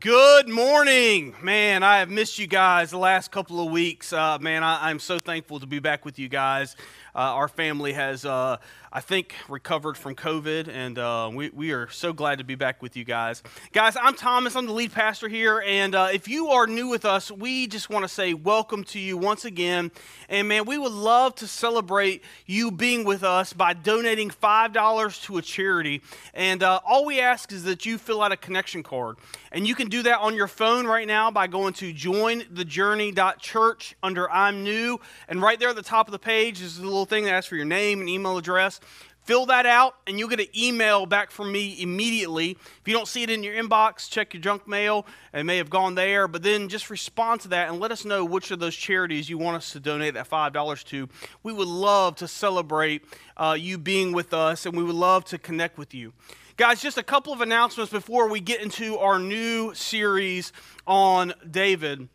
Good morning. Man, I have missed you guys the last couple of weeks. Uh, man, I, am so thankful to be back with you guys. Uh, our family has, uh, I think, recovered from COVID, and uh, we, we are so glad to be back with you guys. Guys, I'm Thomas. I'm the lead pastor here, and if you are new with us, we just want to say welcome to you once again. And man, we would love to celebrate you being with us by donating $5 to a charity. And uh, all we ask is that you fill out a connection card. And you can do that on your phone right now by going to jointhejourney.church under I'm New. And right there at the top of the page is a little thing that asks for your name and email address. Fill that out, and you'll get an email back from me immediately. If you don't see it in your inbox, check your junk mail. It may have gone there, but then just respond to that and let us know which of those charities you want us to donate that $5 to. We would love to celebrate uh, you being with us, and we would love to connect with you. Guys, just a couple of announcements before we get into our new series on David.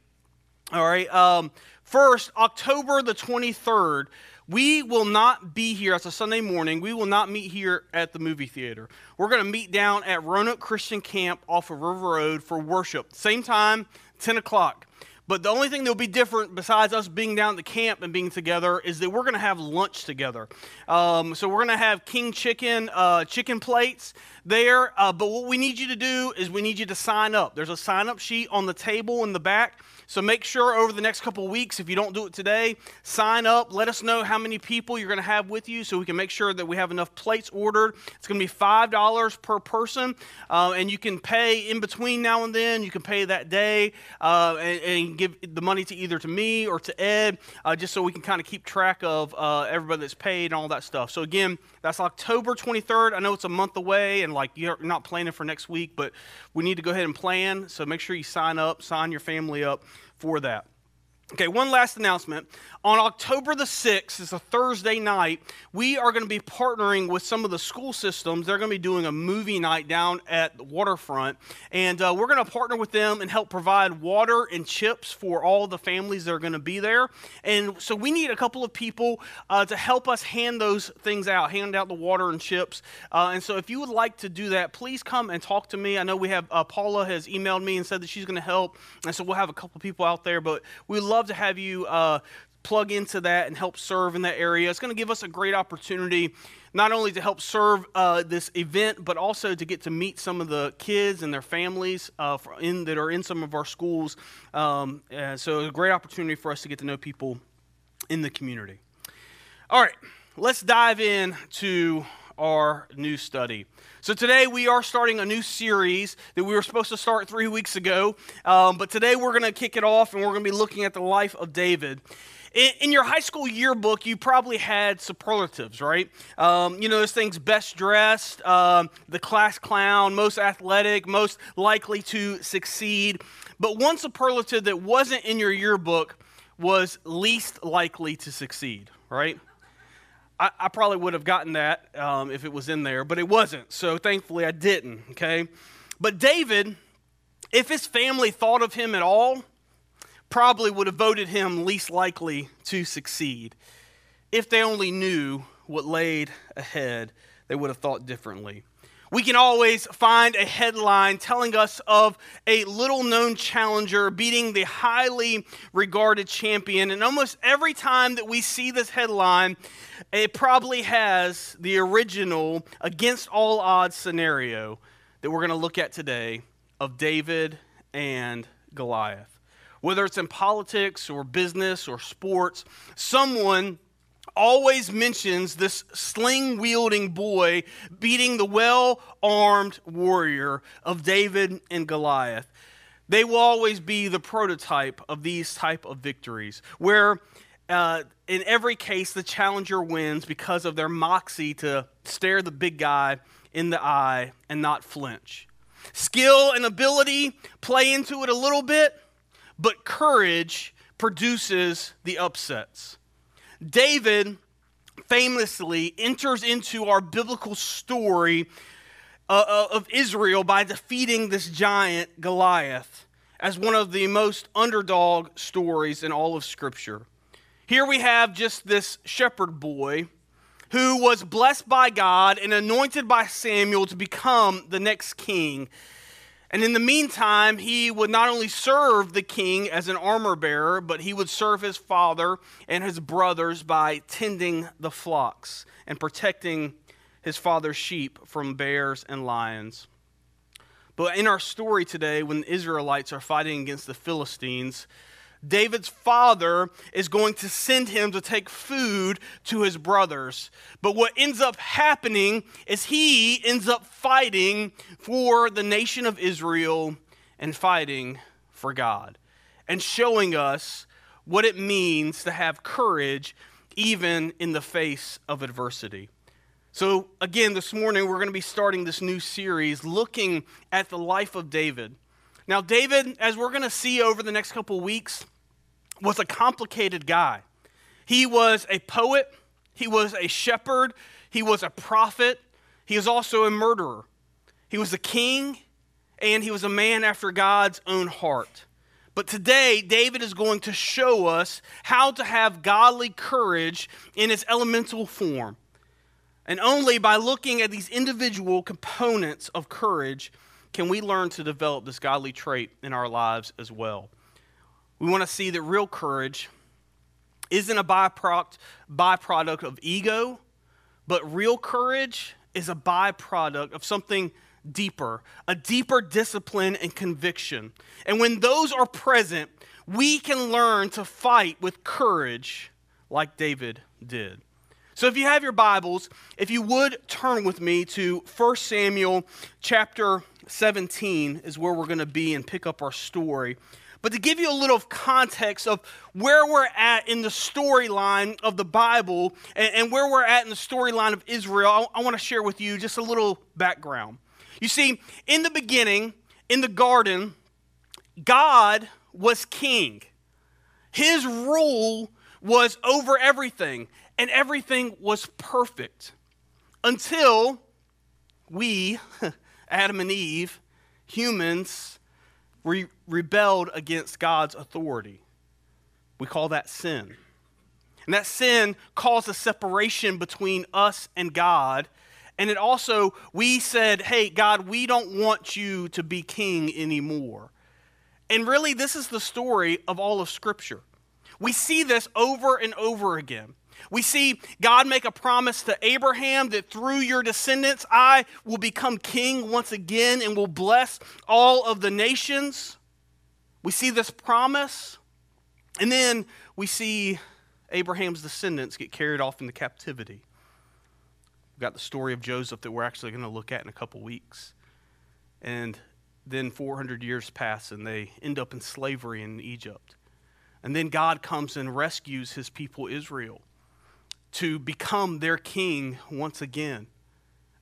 All right. Um, first, October the 23rd, we will not be here. It's a Sunday morning. We will not meet here at the movie theater. We're going to meet down at Roanoke Christian Camp off of River Road for worship. Same time, 10 o'clock. But the only thing that'll be different besides us being down at the camp and being together is that we're going to have lunch together. Um, so we're going to have king chicken, uh, chicken plates there. Uh, but what we need you to do is we need you to sign up. There's a sign up sheet on the table in the back. So make sure over the next couple weeks, if you don't do it today, sign up. Let us know how many people you're going to have with you so we can make sure that we have enough plates ordered. It's going to be $5 per person, uh, and you can pay in between now and then. You can pay that day uh, and, and, give the money to either to me or to Ed, uh, just so we can kind of keep track of uh, everybody that's paid and all that stuff. So again, that's October 23rd. I know it's a month away, and like you're not planning for next week, but we need to go ahead and plan. So make sure you sign up, sign your family up for that. Okay, one last announcement. On October the 6th, it's a Thursday night, we are going to be partnering with some of the school systems. They're going to be doing a movie night down at the waterfront. And uh, we're going to partner with them and help provide water and chips for all the families that are going to be there. And so we need a couple of people uh, to help us hand those things out, hand out the water and chips. Uh, and so if you would like to do that, please come and talk to me. I know we have, uh, Paula has emailed me and said that she's going to help. And so we'll have a couple people out there, but we love to have you uh, plug into that and help serve in that area. It's going to give us a great opportunity not only to help serve uh, this event, but also to get to meet some of the kids and their families uh, in, that are in some of our schools. Um, so it's a great opportunity for us to get to know people in the community. All right, let's dive in to our new study. So, today we are starting a new series that we were supposed to start three weeks ago, um, but today we're going to kick it off and we're going to be looking at the life of David. In, in your high school yearbook, you probably had superlatives, right? Um, you know, those things best dressed, um, the class clown, most athletic, most likely to succeed. But one superlative that wasn't in your yearbook was least likely to succeed, right? I, I probably would have gotten that um, if it was in there, but it wasn't. So thankfully I didn't, okay? But David, if his family thought of him at all, probably would have voted him least likely to succeed. If they only knew what laid ahead, they would have thought differently. We can always find a headline telling us of a little known challenger beating the highly regarded champion. And almost every time that we see this headline, it probably has the original against all odds scenario that we're going to look at today of David and Goliath. Whether it's in politics or business or sports, someone always mentions this sling wielding boy beating the well armed warrior of David and Goliath. They will always be the prototype of these type of victories, where uh, in every case the challenger wins because of their moxie to stare the big guy in the eye and not flinch. Skill and ability play into it a little bit, but courage produces the upsets. David famously enters into our biblical story uh, uh, of Israel by defeating this giant Goliath as one of the most underdog stories in all of Scripture. Here we have just this shepherd boy who was blessed by God and anointed by Samuel to become the next king. And in the meantime, he would not only serve the king as an armor bearer, but he would serve his father and his brothers by tending the flocks and protecting his father's sheep from bears and lions. But in our story today, when the Israelites are fighting against the Philistines, David's father is going to send him to take food to his brothers. But what ends up happening is he ends up fighting for the nation of Israel and fighting for God and showing us what it means to have courage even in the face of adversity. So, again, this morning we're going to be starting this new series looking at the life of David. Now, David, as we're going to see over the next couple weeks, was a complicated guy. He was a poet, he was a shepherd, he was a prophet, he was also a murderer. He was a king, and he was a man after God's own heart. But today, David is going to show us how to have godly courage in its elemental form. And only by looking at these individual components of courage can we learn to develop this godly trait in our lives as well. We want to see that real courage isn't a byproduct, byproduct of ego, but real courage is a byproduct of something deeper, a deeper discipline and conviction. And when those are present, we can learn to fight with courage like David did. So if you have your Bibles, if you would turn with me to 1 Samuel chapter 17 is where we're going to be and pick up our story. But to give you a little context of where we're at in the storyline of the Bible and, and, where we're at in the storyline of Israel, I, I want to share with you just a little background. You see, in the beginning, in the garden, God was king. His rule was over everything, and everything was perfect until we, Adam and Eve, humans, re- rebelled against God's authority. We call that sin. And that sin caused a separation between us and God. And it also, we said, hey, God, we don't want you to be king anymore. And really, this is the story of all of Scripture. We see this over and over again. We see God make a promise to Abraham that through your descendants I will become king once again and will bless all of the nations. We see this promise, and then we see Abraham's descendants get carried off into captivity. We've got the story of Joseph that we're actually going to look at in a couple weeks. And then 400 years pass, and they end up in slavery in Egypt. And then God comes and rescues his people Israel to become their king once again.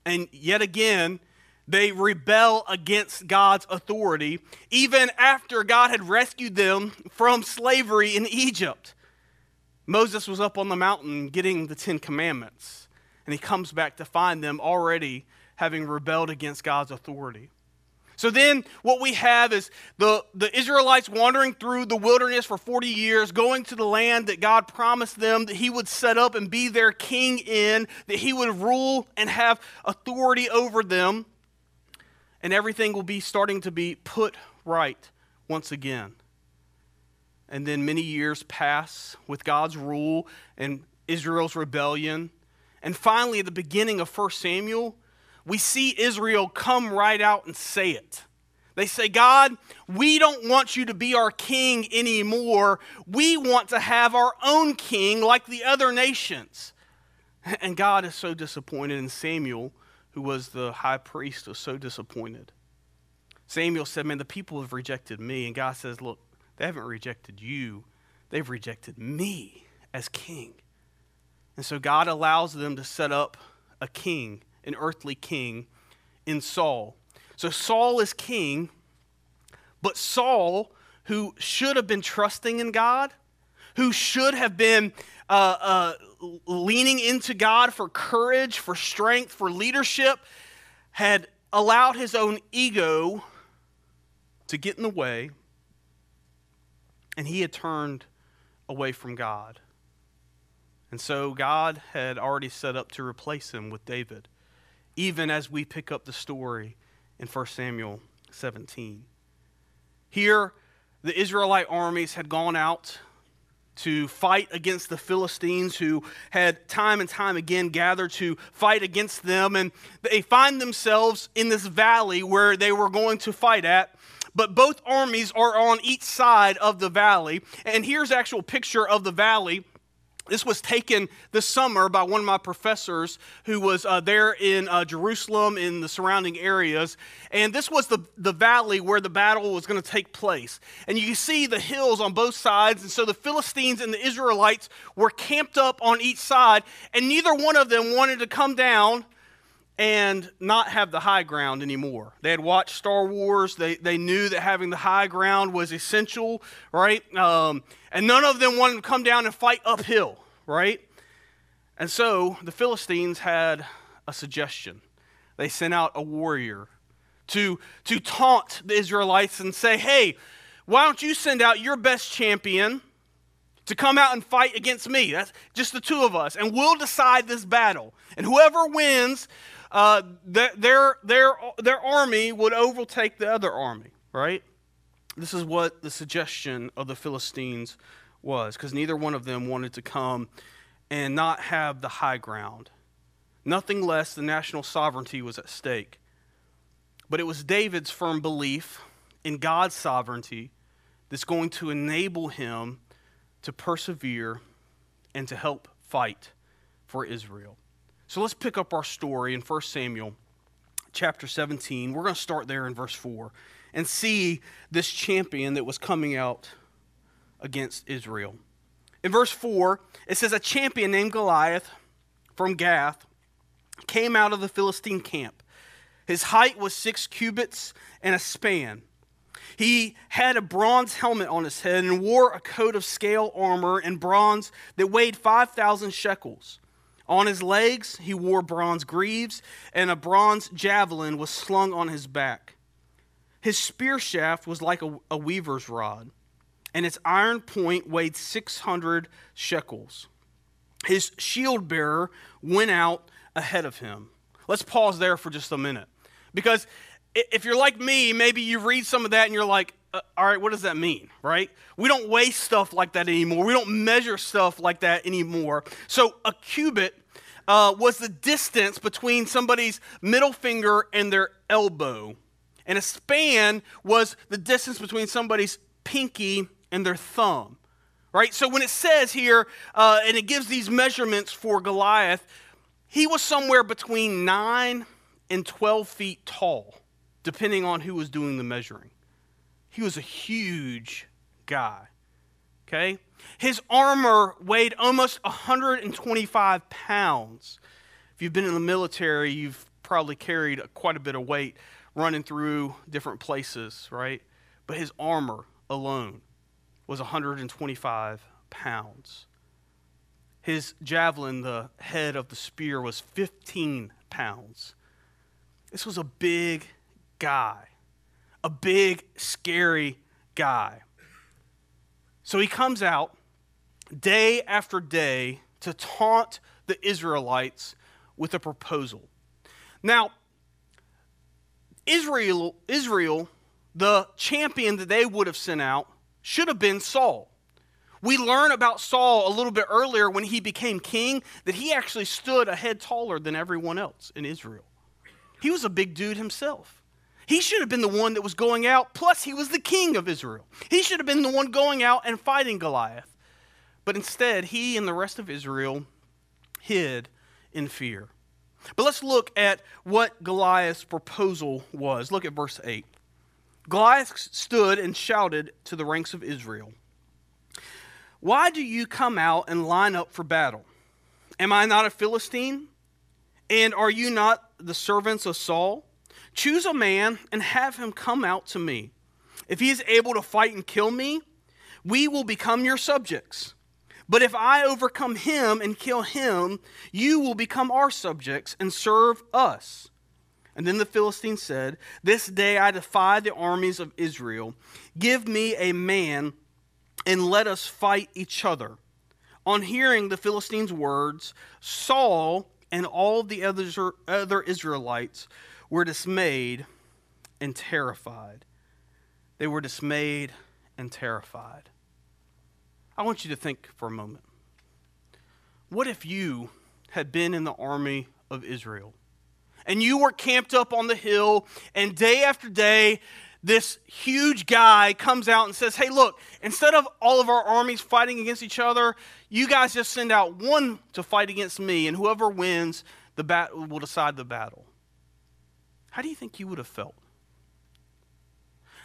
And yet again, they rebel against God's authority, even after God had rescued them from slavery in Egypt. Moses was up on the mountain getting the Ten Commandments, and he comes back to find them already having rebelled against God's authority. So then what we have is the, the Israelites wandering through the wilderness for 40 years, going to the land that God promised them that he would set up and be their king in, that he would rule and have authority over them, and everything will be starting to be put right once again. And then many years pass with God's rule and Israel's rebellion. And finally, at the beginning of 1 Samuel, we see Israel come right out and say it. They say, God, we don't want you to be our king anymore. We want to have our own king like the other nations. And God is so disappointed, and Samuel, who was the high priest, was so disappointed. Samuel said, Man, the people have rejected me. And God says, Look, they haven't rejected you, they've rejected me as king. And so God allows them to set up a king an earthly king in Saul. So Saul is king, but Saul, who should have been trusting in God, who should have been uh, uh, leaning into God for courage, for strength, for leadership, had allowed his own ego to get in the way, and he had turned away from God. And so God had already set up to replace him with David even as we pick up the story in 1 Samuel 17. Here, the Israelite armies had gone out to fight against the Philistines who had time and time again gathered to fight against them. And they find themselves in this valley where they were going to fight at. But both armies are on each side of the valley. And here's actual picture of the valley this was taken this summer by one of my professors who was uh, there in uh, Jerusalem in the surrounding areas. And this was the, the valley where the battle was going to take place. And you see the hills on both sides. And so the Philistines and the Israelites were camped up on each side. And neither one of them wanted to come down and not have the high ground anymore. They had watched Star Wars. They, they knew that having the high ground was essential, right? Um, and none of them wanted to come down and fight uphill, right? And so the Philistines had a suggestion. They sent out a warrior to, to taunt the Israelites and say, hey, why don't you send out your best champion to come out and fight against me? That's just the two of us, and we'll decide this battle. And whoever wins, uh, their, their, their army would overtake the other army, right? This is what the suggestion of the Philistines was, because neither one of them wanted to come and not have the high ground. Nothing less than national sovereignty was at stake. But it was David's firm belief in God's sovereignty that's going to enable him to persevere and to help fight for Israel. So let's pick up our story in 1 Samuel chapter 17. We're going to start there in verse 4 and see this champion that was coming out against Israel. In verse 4, it says, A champion named Goliath from Gath came out of the Philistine camp. His height was six cubits and a span. He had a bronze helmet on his head and wore a coat of scale armor in bronze that weighed 5,000 shekels. On his legs, he wore bronze greaves, and a bronze javelin was slung on his back. His spear shaft was like a, a weaver's rod, and its iron point weighed 600 shekels. His shield bearer went out ahead of him. Let's pause there for just a minute. Because if you're like me, maybe you read some of that and you're like, uh, all right, what does that mean, right? We don't weigh stuff like that anymore. We don't measure stuff like that anymore. So a cubit uh, was the distance between somebody's middle finger and their elbow. And a span was the distance between somebody's pinky and their thumb. Right? So when it says here, uh, and it gives these measurements for Goliath, he was somewhere between 9 and 12 feet tall, depending on who was doing the measuring. He was a huge guy. Okay? His armor weighed almost 125 pounds. If you've been in the military, you've probably carried quite a bit of weight running through different places, right? But his armor alone was 125 pounds. His javelin, the head of the spear, was 15 pounds. This was a big guy, a big, scary guy. So he comes out day after day to taunt the Israelites with a proposal. Now, Israel, Israel, the champion that they would have sent out, should have been Saul. We learn about Saul a little bit earlier when he became king that he actually stood a head taller than everyone else in Israel. He was a big dude himself. He should have been the one that was going out, plus, he was the king of Israel. He should have been the one going out and fighting Goliath. But instead, he and the rest of Israel hid in fear. But let's look at what Goliath's proposal was. Look at verse 8. Goliath stood and shouted to the ranks of Israel Why do you come out and line up for battle? Am I not a Philistine? And are you not the servants of Saul? Choose a man and have him come out to me. If he is able to fight and kill me, we will become your subjects. But if I overcome him and kill him, you will become our subjects and serve us. And then the Philistine said, This day I defy the armies of Israel. Give me a man and let us fight each other. On hearing the Philistines' words, Saul and all the other Israelites were dismayed and terrified. They were dismayed and terrified. I want you to think for a moment. What if you had been in the army of Israel and you were camped up on the hill, and day after day, this huge guy comes out and says, Hey, look, instead of all of our armies fighting against each other, you guys just send out one to fight against me, and whoever wins, the bat- will decide the battle. How do you think you would have felt?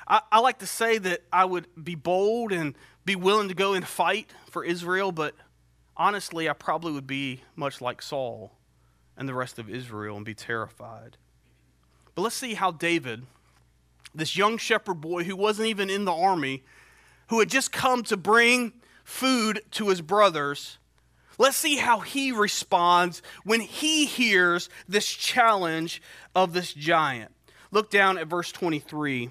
I, I like to say that I would be bold and be willing to go and fight for Israel, but honestly, I probably would be much like Saul and the rest of Israel and be terrified. But let's see how David, this young shepherd boy who wasn't even in the army, who had just come to bring food to his brothers, let's see how he responds when he hears this challenge of this giant. Look down at verse 23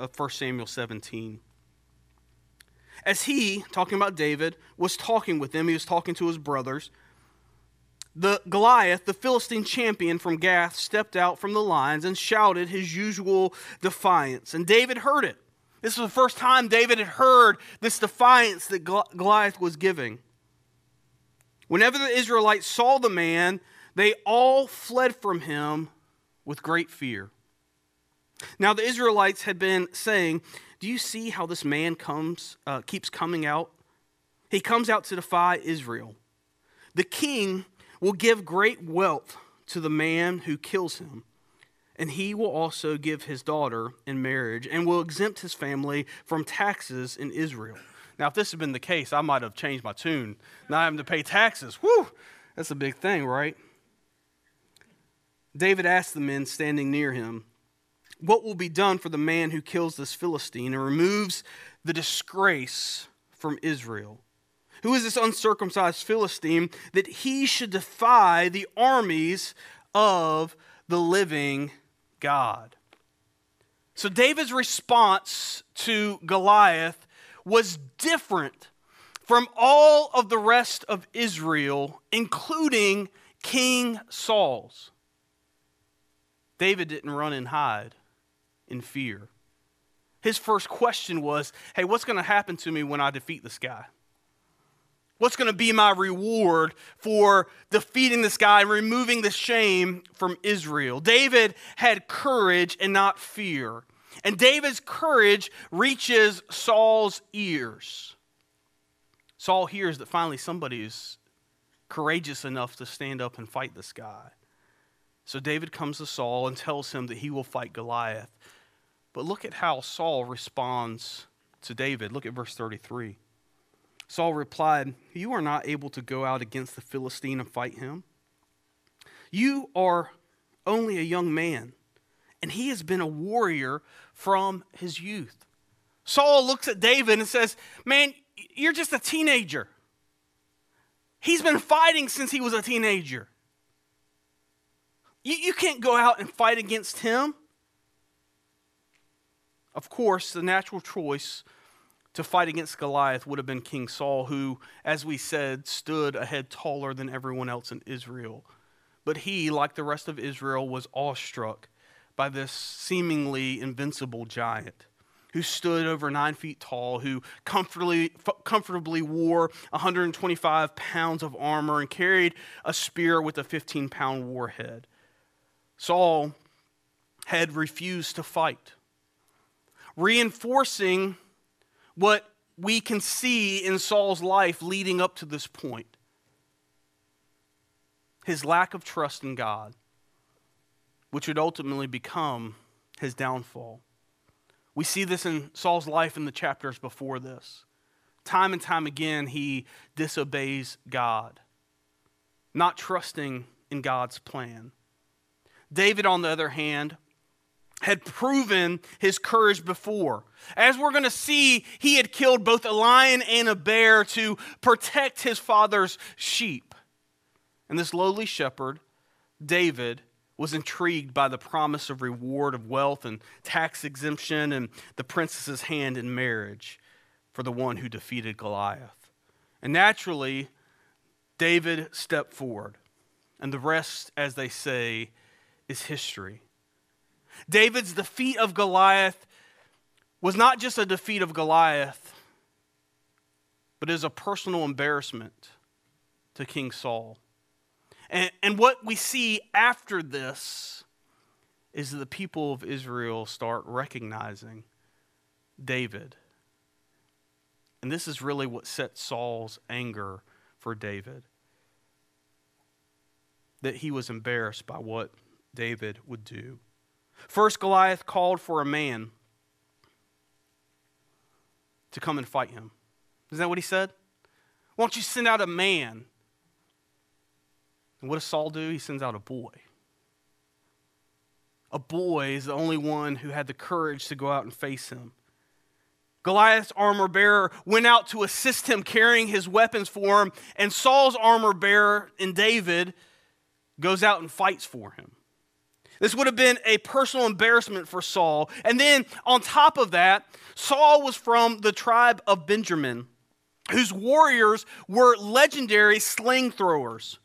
of 1 Samuel 17. As he, talking about David, was talking with them, he was talking to his brothers. The Goliath, the Philistine champion from Gath, stepped out from the lines and shouted his usual defiance. And David heard it. This was the first time David had heard this defiance that Goliath was giving. Whenever the Israelites saw the man, they all fled from him with great fear. Now the Israelites had been saying, "Do you see how this man comes uh, keeps coming out? He comes out to defy Israel. The king will give great wealth to the man who kills him, and he will also give his daughter in marriage and will exempt his family from taxes in Israel." Now, if this had been the case, I might have changed my tune. Not having to pay taxes. Whew, that's a big thing, right? David asked the men standing near him, what will be done for the man who kills this Philistine and removes the disgrace from Israel? Who is this uncircumcised Philistine that he should defy the armies of the living God? So, David's response to Goliath was different from all of the rest of Israel, including King Saul's. David didn't run and hide in fear. His first question was, Hey, what's going to happen to me when I defeat this guy? What's going to be my reward for defeating this guy and removing the shame from Israel? David had courage and not fear. And David's courage reaches Saul's ears. Saul hears that finally somebody is courageous enough to stand up and fight this guy. So David comes to Saul and tells him that he will fight Goliath. But look at how Saul responds to David. Look at verse 33. Saul replied, You are not able to go out against the Philistine and fight him. You are only a young man, and he has been a warrior from his youth. Saul looks at David and says, Man, you're just a teenager. He's been fighting since he was a teenager. You, you can't go out and fight against him. Of course, the natural choice to fight against Goliath would have been King Saul, who, as we said, stood a head taller than everyone else in Israel. But he, like the rest of Israel, was awestruck by this seemingly invincible giant who stood over nine feet tall, who comfortably, comfortably wore 125 pounds of armor and carried a spear with a 15 pound warhead. Saul had refused to fight reinforcing what we can see in Saul's life leading up to this point his lack of trust in God, which would ultimately become his downfall. We see this in Saul's life in the chapters before this. Time and time again, he disobeys God, not trusting in God's plan. David, on the other hand, had proven his courage before. As we're going to see, he had killed both a lion and a bear to protect his father's sheep. And this lowly shepherd, David, was intrigued by the promise of reward of wealth and tax exemption and the princess's hand in marriage for the one who defeated Goliath. And naturally, David stepped forward. And the rest, as they say, is history. David's defeat of Goliath was not just a defeat of Goliath, but is a personal embarrassment to King Saul. And, and what we see after this is that the people of Israel start recognizing David. And this is really what set Saul's anger for David. That he was embarrassed by what David would do. First, Goliath called for a man to come and fight him. Isn't that what he said? Why don't you send out a man? And what does Saul do? He sends out a boy. A boy is the only one who had the courage to go out and face him. Goliath's armor bearer went out to assist him carrying his weapons for him, and Saul's armor bearer in David goes out and fights for him. This would have been a personal embarrassment for Saul. And then on top of that, Saul was from the tribe of Benjamin, whose warriors were legendary sling throwers.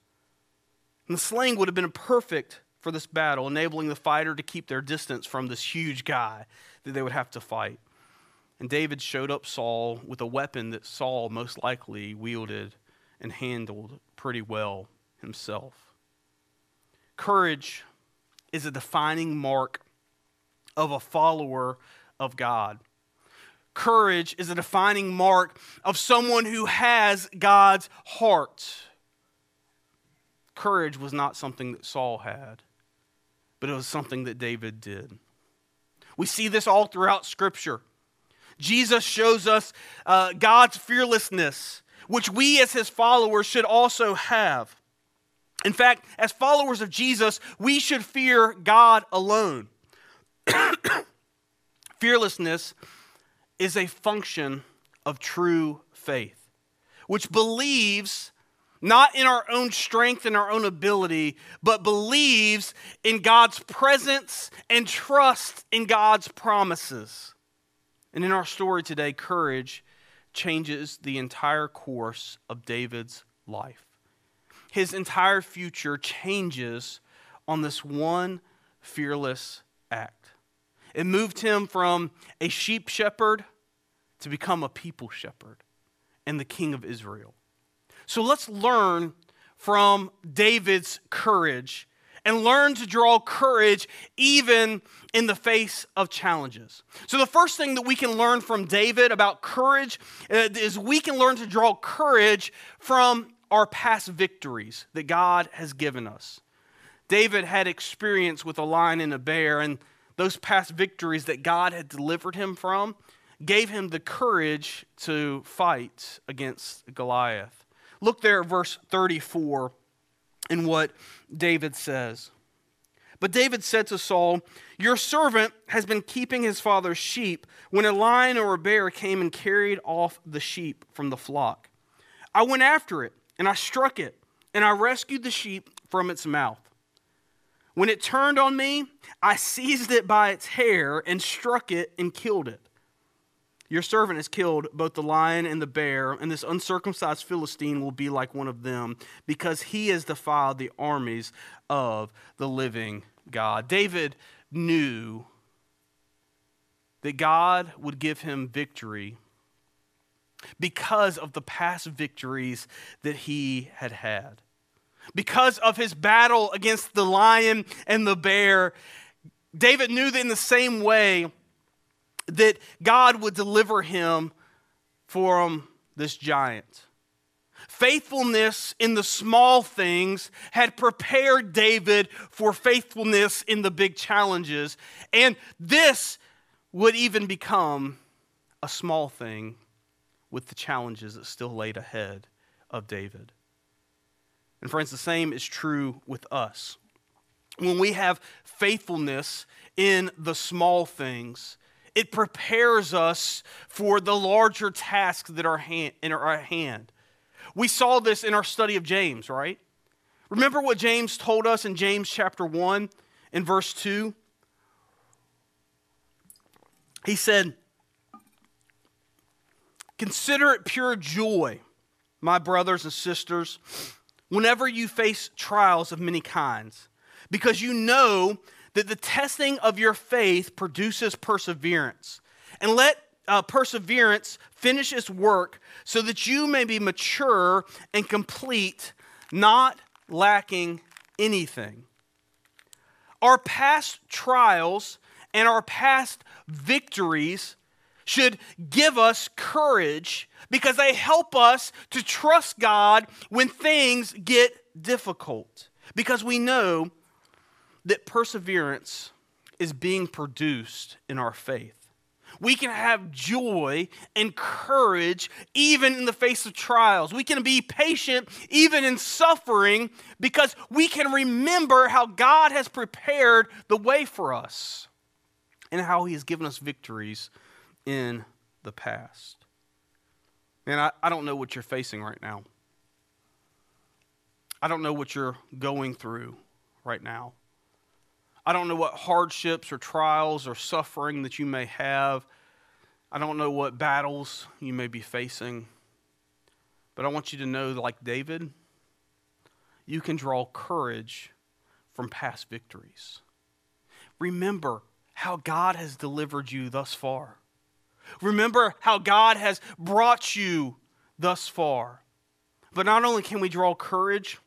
And the sling would have been perfect for this battle, enabling the fighter to keep their distance from this huge guy that they would have to fight. And David showed up Saul with a weapon that Saul most likely wielded and handled pretty well himself. Courage is a defining mark of a follower of God. Courage is a defining mark of someone who has God's heart. Courage was not something that Saul had, but it was something that David did. We see this all throughout Scripture. Jesus shows us uh, God's fearlessness, which we as his followers should also have. In fact, as followers of Jesus, we should fear God alone. Fearlessness is a function of true faith, which believes not in our own strength and our own ability, but believes in God's presence and trust in God's promises. And in our story today, courage changes the entire course of David's life. His entire future changes on this one fearless act. It moved him from a sheep shepherd to become a people shepherd and the king of Israel. So let's learn from David's courage and learn to draw courage even in the face of challenges. So, the first thing that we can learn from David about courage uh, is we can learn to draw courage from our past victories that God has given us. David had experience with a lion and a bear, and those past victories that God had delivered him from gave him the courage to fight against Goliath. Look there at verse 34 in what David says. But David said to Saul, Your servant has been keeping his father's sheep when a lion or a bear came and carried off the sheep from the flock. I went after it, and I struck it, and I rescued the sheep from its mouth. When it turned on me, I seized it by its hair and struck it and killed it. Your servant has killed both the lion and the bear, and this uncircumcised Philistine will be like one of them, because he has defiled the armies of the living God. David knew that God would give him victory because of the past victories that he had had. Because of his battle against the lion and the bear, David knew that in the same way, that God would deliver him from this giant. Faithfulness in the small things had prepared David for faithfulness in the big challenges. And this would even become a small thing with the challenges that still laid ahead of David. And friends, the same is true with us. When we have faithfulness in the small things, it prepares us for the larger tasks that are in our hand. We saw this in our study of James, right? Remember what James told us in James chapter 1 in verse 2? He said, Consider it pure joy, my brothers and sisters, whenever you face trials of many kinds, because you know that the testing of your faith produces perseverance. And let uh, perseverance finish its work so that you may be mature and complete, not lacking anything. Our past trials and our past victories should give us courage because they help us to trust God when things get difficult. Because we know that perseverance is being produced in our faith. We can have joy and courage even in the face of trials. We can be patient even in suffering because we can remember how God has prepared the way for us and how He has given us victories in the past. And I, I don't know what you're facing right now. I don't know what you're going through right now. I don't know what hardships or trials or suffering that you may have. I don't know what battles you may be facing. But I want you to know, like David, you can draw courage from past victories. Remember how God has delivered you thus far. Remember how God has brought you thus far. But not only can we draw courage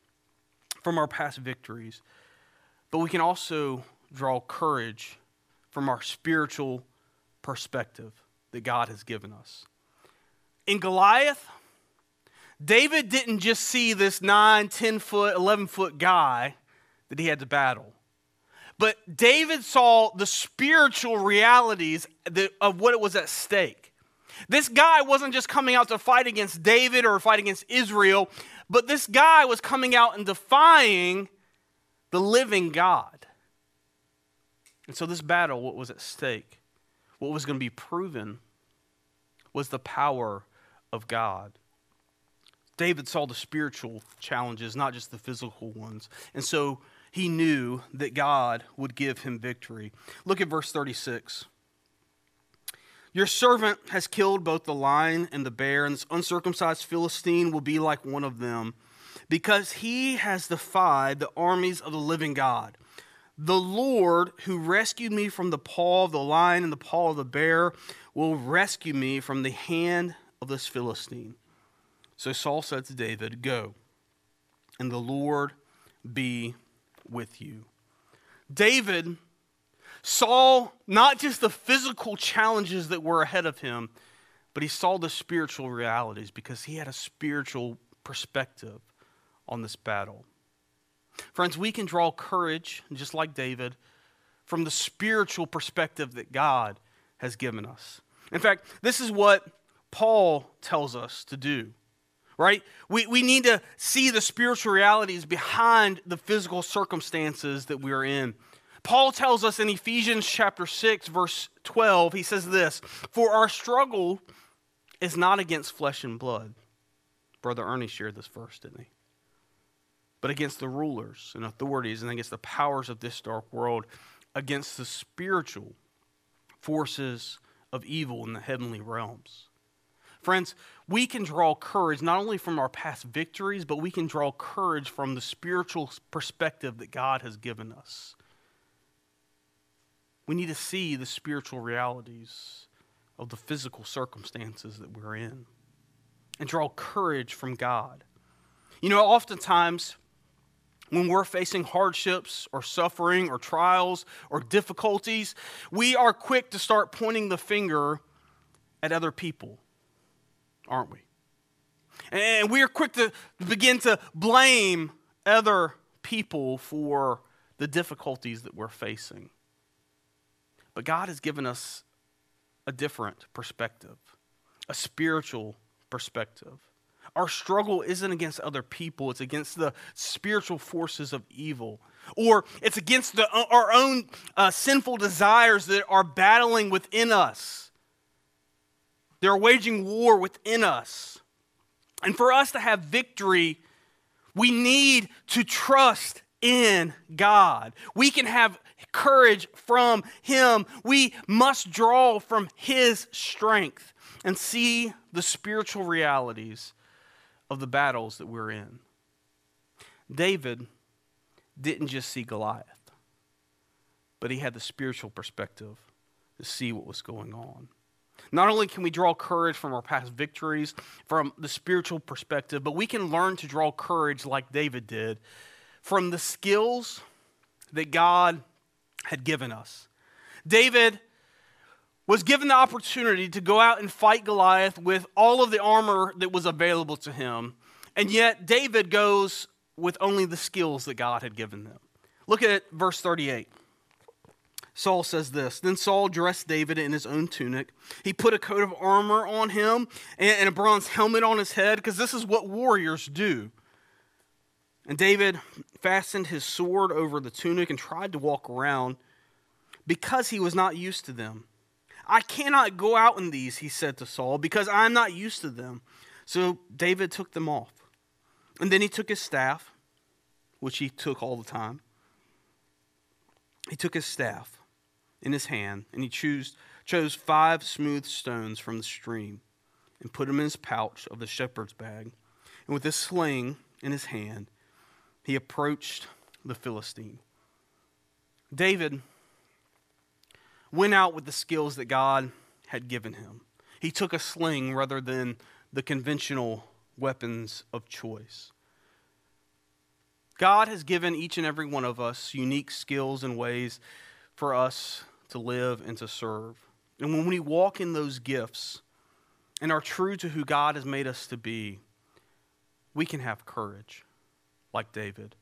from our past victories, but we can also draw courage from our spiritual perspective that God has given us. In Goliath, David didn't just see this 9, 10 foot, 11 foot guy that he had to battle. But David saw the spiritual realities of what it was at stake. This guy wasn't just coming out to fight against David or fight against Israel, but this guy was coming out and defying the living God. And so, this battle, what was at stake, what was going to be proven, was the power of God. David saw the spiritual challenges, not just the physical ones. And so he knew that God would give him victory. Look at verse 36. Your servant has killed both the lion and the bear, and this uncircumcised Philistine will be like one of them, because he has defied the armies of the living God. The Lord, who rescued me from the paw of the lion and the paw of the bear, will rescue me from the hand of this Philistine. So Saul said to David, Go, and the Lord be with you. David saw not just the physical challenges that were ahead of him, but he saw the spiritual realities because he had a spiritual perspective on this battle. Friends, we can draw courage, just like David, from the spiritual perspective that God has given us. In fact, this is what Paul tells us to do, right? We, we need to see the spiritual realities behind the physical circumstances that we are in. Paul tells us in Ephesians chapter 6, verse 12, he says this For our struggle is not against flesh and blood. Brother Ernie shared this verse, didn't he? but against the rulers and authorities and against the powers of this dark world, against the spiritual forces of evil in the heavenly realms. Friends, we can draw courage not only from our past victories, but we can draw courage from the spiritual perspective that God has given us. We need to see the spiritual realities of the physical circumstances that we're in and draw courage from God. You know, oftentimes when we're facing hardships or suffering or trials or difficulties, we are quick to start pointing the finger at other people, aren't we? And we are quick to begin to blame other people for the difficulties that we're facing. But God has given us a different perspective, a spiritual perspective. Our struggle isn't against other people, it's against the spiritual forces of evil. Or it's against the, our own uh, sinful desires that are battling within us. They're waging war within us. And for us to have victory, we need to trust in God. We can have courage from Him. We must draw from His strength and see the spiritual realities of the battles that we're in. David didn't just see Goliath, but he had the spiritual perspective to see what was going on. Not only can we draw courage from our past victories, from the spiritual perspective, but we can learn to draw courage like David did from the skills that God had given us. David was given the opportunity to go out and fight Goliath with all of the armor that was available to him. And yet, David goes with only the skills that God had given them. Look at verse 38. Saul says this Then Saul dressed David in his own tunic. He put a coat of armor on him and a bronze helmet on his head, because this is what warriors do. And David fastened his sword over the tunic and tried to walk around because he was not used to them. I cannot go out in these, he said to Saul, because I am not used to them. So David took them off. And then he took his staff, which he took all the time. He took his staff in his hand, and he chose, chose five smooth stones from the stream and put them in his pouch of the shepherd's bag. And with his sling in his hand, he approached the Philistine. David went out with the skills that God had given him. He took a sling rather than the conventional weapons of choice. God has given each and every one of us unique skills and ways for us to live and to serve. And when we walk in those gifts and are true to who God has made us to be, we can have courage like David.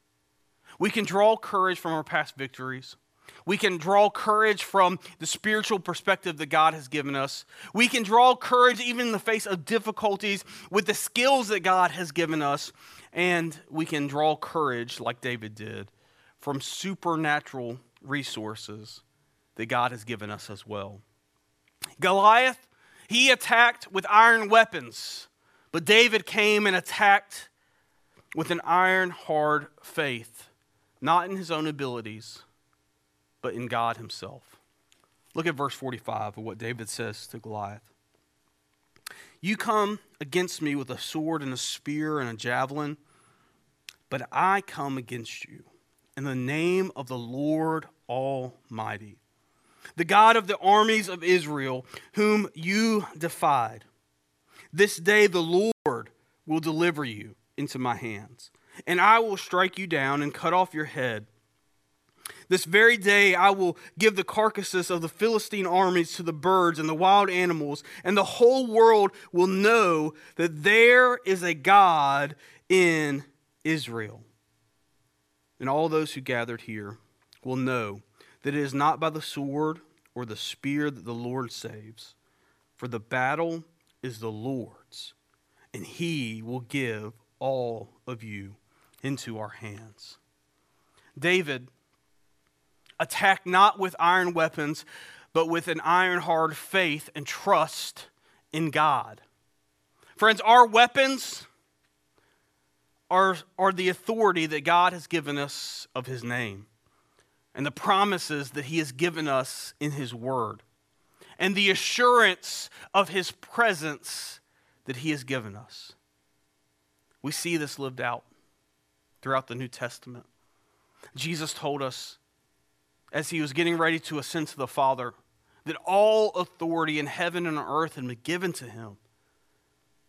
We can draw courage from our past victories. We can draw courage from the spiritual perspective that God has given us. We can draw courage even in the face of difficulties with the skills that God has given us. And we can draw courage, like David did, from supernatural resources that God has given us as well. Goliath, he attacked with iron weapons, but David came and attacked with an iron hard faith, not in his own abilities but in God Himself. Look at verse 45 of what David says to Goliath. You come against me with a sword and a spear and a javelin, but I come against you in the name of the Lord Almighty, the God of the armies of Israel, whom you defied. This day the Lord will deliver you into my hands, and I will strike you down and cut off your head this very day I will give the carcasses of the Philistine armies to the birds and the wild animals, and the whole world will know that there is a God in Israel. And all those who gathered here will know that it is not by the sword or the spear that the Lord saves, for the battle is the Lord's, and he will give all of you into our hands. David attack not with iron weapons, but with an iron hard faith and trust in God. Friends, our weapons are, are the authority that God has given us of His name and the promises that He has given us in His Word and the assurance of His presence that He has given us. We see this lived out throughout the New Testament. Jesus told us as he was getting ready to ascend to the Father that all authority in heaven and on earth had been given to him.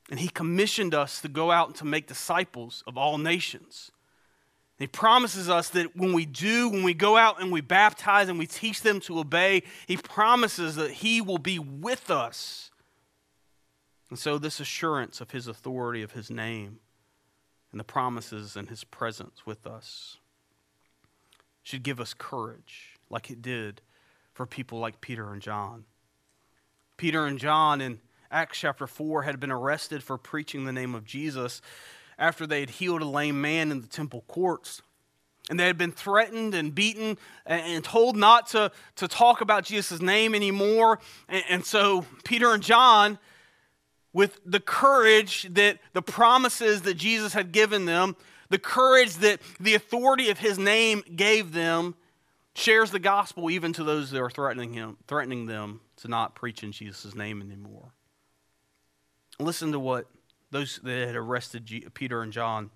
And he commissioned us to go out and to make disciples of all nations. He promises us that when we do, when we go out and we baptize and we teach them to obey, he promises that he will be with us. And so, this assurance of his authority, of his name, and the promises and his presence with us should give us courage, like it did for people like Peter and John. Peter and John in Acts chapter 4 had been arrested for preaching the name of Jesus after they had healed a lame man in the temple courts. And they had been threatened and beaten and told not to, to talk about Jesus' name anymore. And, and so Peter and John, with the courage that the promises that Jesus had given them, the courage that the authority of his name gave them, shares the gospel even to those that are threatening him, threatening them to not preach in Jesus' name anymore. Listen to what those that had arrested Peter and John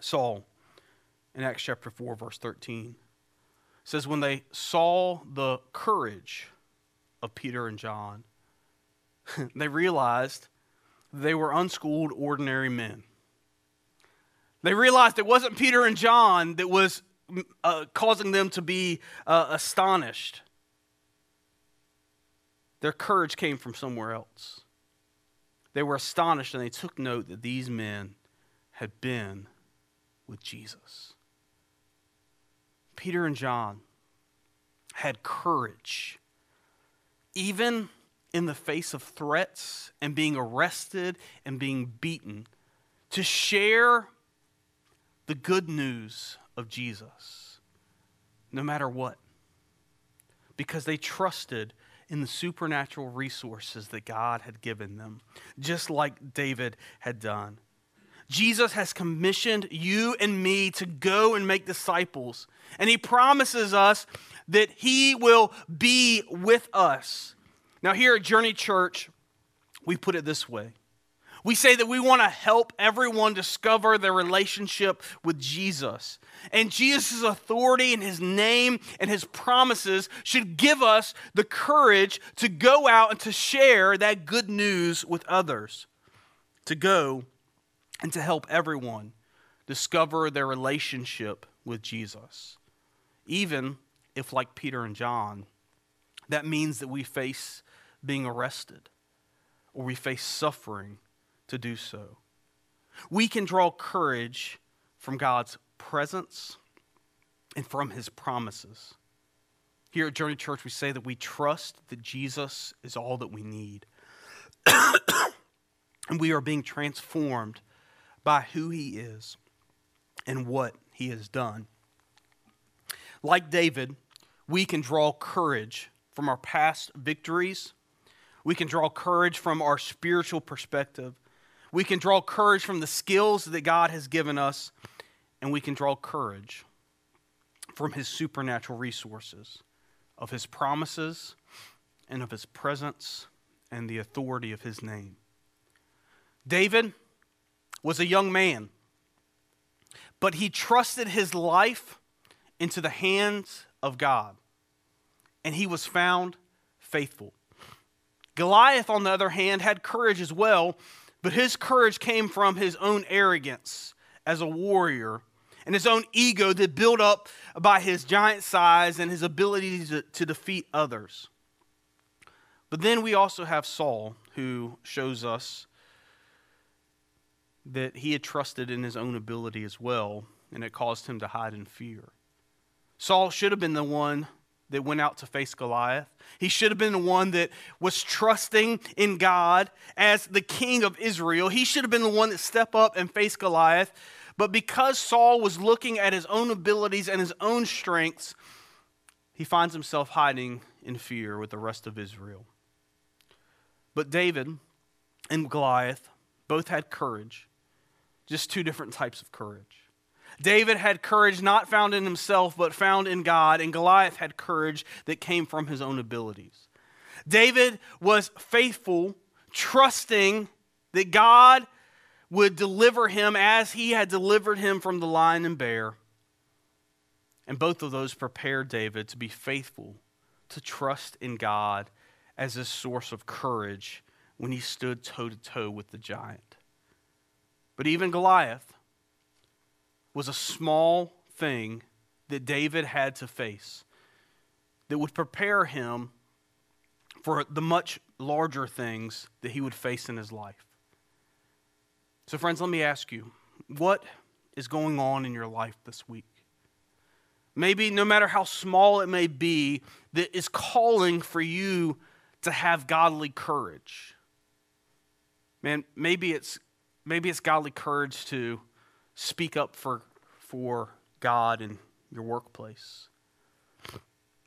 saw in Acts chapter 4, verse 13. says, when they saw the courage of Peter and John, they realized they were unschooled, ordinary men. They realized it wasn't Peter and John that was uh, causing them to be uh, astonished. Their courage came from somewhere else. They were astonished and they took note that these men had been with Jesus. Peter and John had courage, even in the face of threats and being arrested and being beaten, to share the good news of Jesus, no matter what, because they trusted in the supernatural resources that God had given them, just like David had done. Jesus has commissioned you and me to go and make disciples, and he promises us that he will be with us. Now, here at Journey Church, we put it this way we say that we want to help everyone discover their relationship with Jesus. And Jesus' authority and his name and his promises should give us the courage to go out and to share that good news with others. To go and to help everyone discover their relationship with Jesus. Even if, like Peter and John, that means that we face being arrested or we face suffering to do so. We can draw courage from God's presence and from his promises. Here at Journey Church, we say that we trust that Jesus is all that we need. and we are being transformed by who he is and what he has done. Like David, we can draw courage from our past victories. We can draw courage from our spiritual perspective. We can draw courage from the skills that God has given us, and we can draw courage from His supernatural resources, of His promises, and of His presence and the authority of His name. David was a young man, but he trusted his life into the hands of God, and he was found faithful. Goliath, on the other hand, had courage as well, but his courage came from his own arrogance as a warrior and his own ego that built up by his giant size and his ability to, to defeat others. But then we also have Saul, who shows us that he had trusted in his own ability as well, and it caused him to hide in fear. Saul should have been the one that went out to face Goliath. He should have been the one that was trusting in God as the king of Israel. He should have been the one that stepped up and faced Goliath. But because Saul was looking at his own abilities and his own strengths, he finds himself hiding in fear with the rest of Israel. But David and Goliath both had courage, just two different types of courage. David had courage not found in himself, but found in God, and Goliath had courage that came from his own abilities. David was faithful, trusting that God would deliver him as he had delivered him from the lion and bear. And both of those prepared David to be faithful, to trust in God as his source of courage when he stood toe to toe with the giant. But even Goliath, was a small thing that David had to face that would prepare him for the much larger things that he would face in his life. So, friends, let me ask you what is going on in your life this week? Maybe no matter how small it may be, that is calling for you to have godly courage. Man, maybe it's maybe it's godly courage to speak up for, for God in your workplace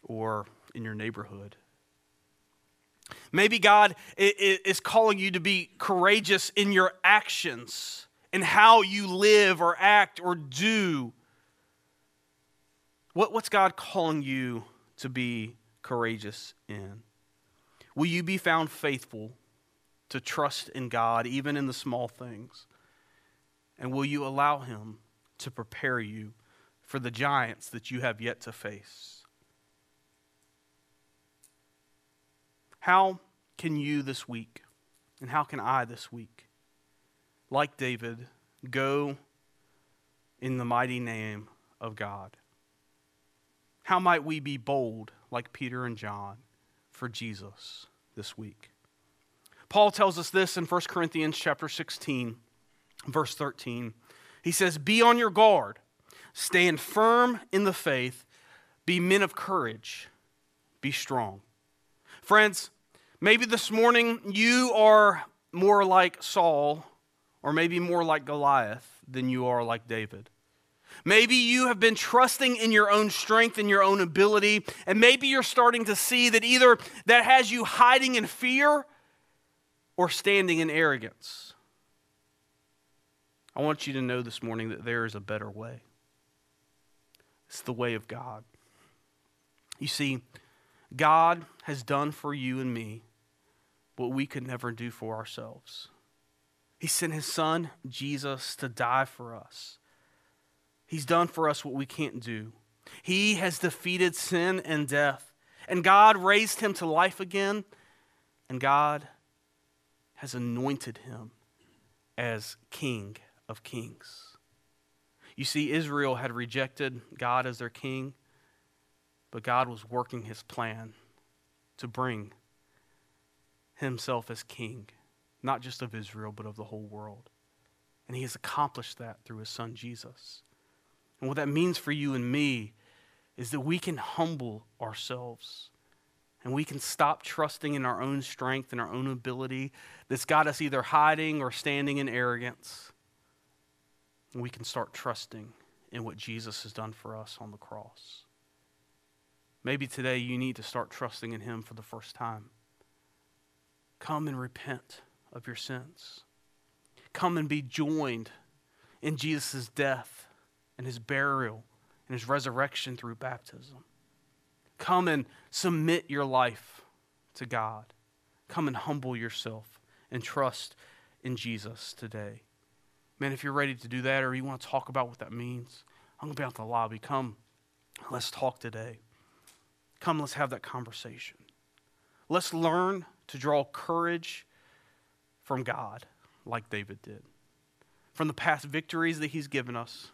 or in your neighborhood. Maybe God is calling you to be courageous in your actions and how you live or act or do. What, what's God calling you to be courageous in? Will you be found faithful to trust in God even in the small things? And will you allow Him to prepare you for the giants that you have yet to face? How can you this week, and how can I this week, like David, go in the mighty name of God? How might we be bold like Peter and John for Jesus this week? Paul tells us this in 1 Corinthians chapter 16 verse 13. He says, "Be on your guard, stand firm in the faith, be men of courage, be strong." Friends, maybe this morning you are more like Saul or maybe more like Goliath than you are like David. Maybe you have been trusting in your own strength and your own ability, and maybe you're starting to see that either that has you hiding in fear or standing in arrogance. I want you to know this morning that there is a better way. It's the way of God. You see, God has done for you and me what we could never do for ourselves. He sent his son, Jesus, to die for us. He's done for us what we can't do. He has defeated sin and death. And God raised him to life again. And God has anointed him as King of Kings. You see, Israel had rejected God as their king, but God was working his plan to bring himself as king, not just of Israel, but of the whole world. And he has accomplished that through his son Jesus. And what that means for you and me is that we can humble ourselves and we can stop trusting in our own strength and our own ability that's got us either hiding or standing in arrogance. And we can start trusting in what Jesus has done for us on the cross. Maybe today you need to start trusting in Him for the first time. Come and repent of your sins. Come and be joined in Jesus' death and His burial and His resurrection through baptism. Come and submit your life to God. Come and humble yourself and trust in Jesus today. Man, if you're ready to do that or you want to talk about what that means, I'm going to be out in the lobby. Come, let's talk today. Come, let's have that conversation. Let's learn to draw courage from God like David did, from the past victories that he's given us,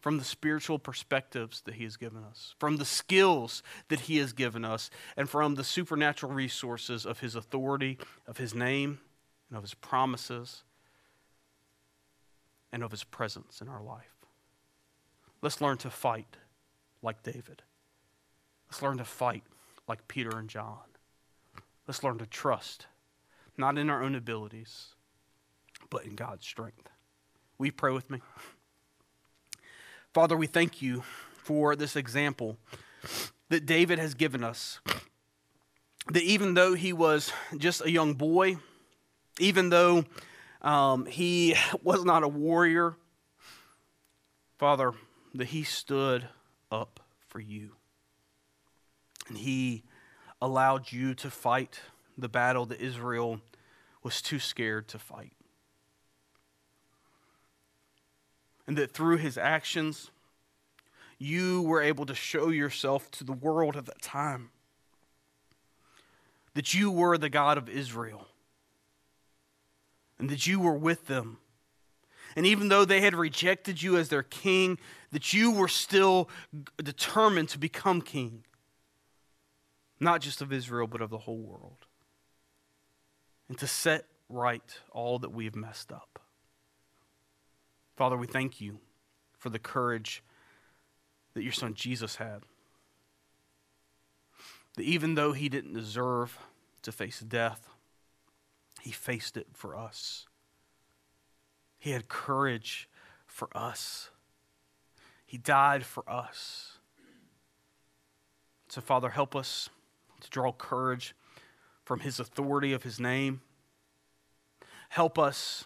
from the spiritual perspectives that he has given us, from the skills that he has given us, and from the supernatural resources of his authority, of his name, and of his promises, and of his presence in our life. Let's learn to fight like David. Let's learn to fight like Peter and John. Let's learn to trust, not in our own abilities, but in God's strength. You pray with me? Father, we thank you for this example that David has given us. That even though he was just a young boy, even though um, he was not a warrior, Father, that he stood up for you. And he allowed you to fight the battle that Israel was too scared to fight. And that through his actions, you were able to show yourself to the world at that time. That you were the God of Israel. And that you were with them. And even though they had rejected you as their king, that you were still determined to become king not just of Israel, but of the whole world, and to set right all that we have messed up. Father, we thank you for the courage that your son Jesus had. That even though he didn't deserve to face death, he faced it for us. He had courage for us. He died for us. So, Father, help us to draw courage from his authority of his name. Help us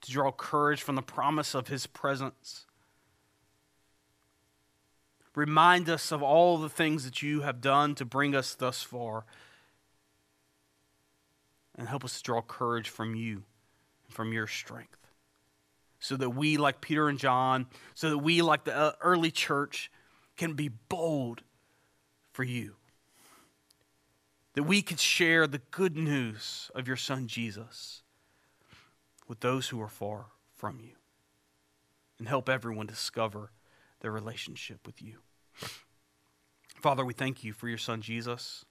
to draw courage from the promise of his presence. Remind us of all the things that you have done to bring us thus far. And help us draw courage from you and from your strength. So that we, like Peter and John, so that we, like the uh, early church, can be bold for you. that we could share the good news of your Son Jesus with those who are far from you and help everyone discover their relationship with you. Father, we thank you for your Son Jesus.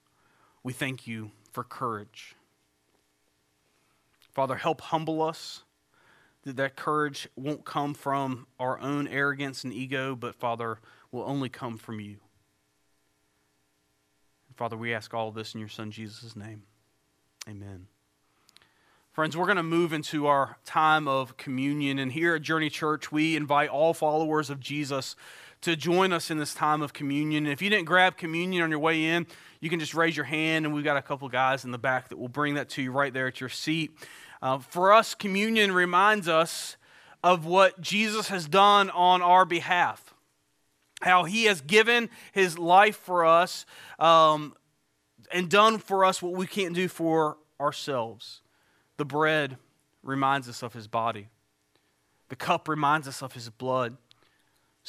We thank you for courage. Father, help humble us that that courage won't come from our own arrogance and ego, but Father, will only come from you. Father, we ask all of this in your Son Jesus' name. Amen. Friends, we're going to move into our time of communion. And here at Journey Church, we invite all followers of Jesus to join us in this time of communion. And if you didn't grab communion on your way in, you can just raise your hand, and we've got a couple guys in the back that will bring that to you right there at your seat. Uh, for us, communion reminds us of what Jesus has done on our behalf, how he has given his life for us um, and done for us what we can't do for ourselves. The bread reminds us of his body, the cup reminds us of his blood.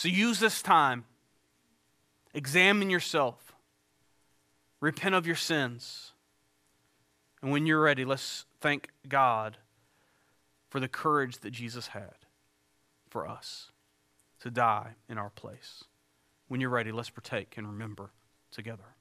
So use this time, examine yourself, repent of your sins. And when you're ready, let's thank God for the courage that Jesus had for us to die in our place. When you're ready, let's partake and remember together.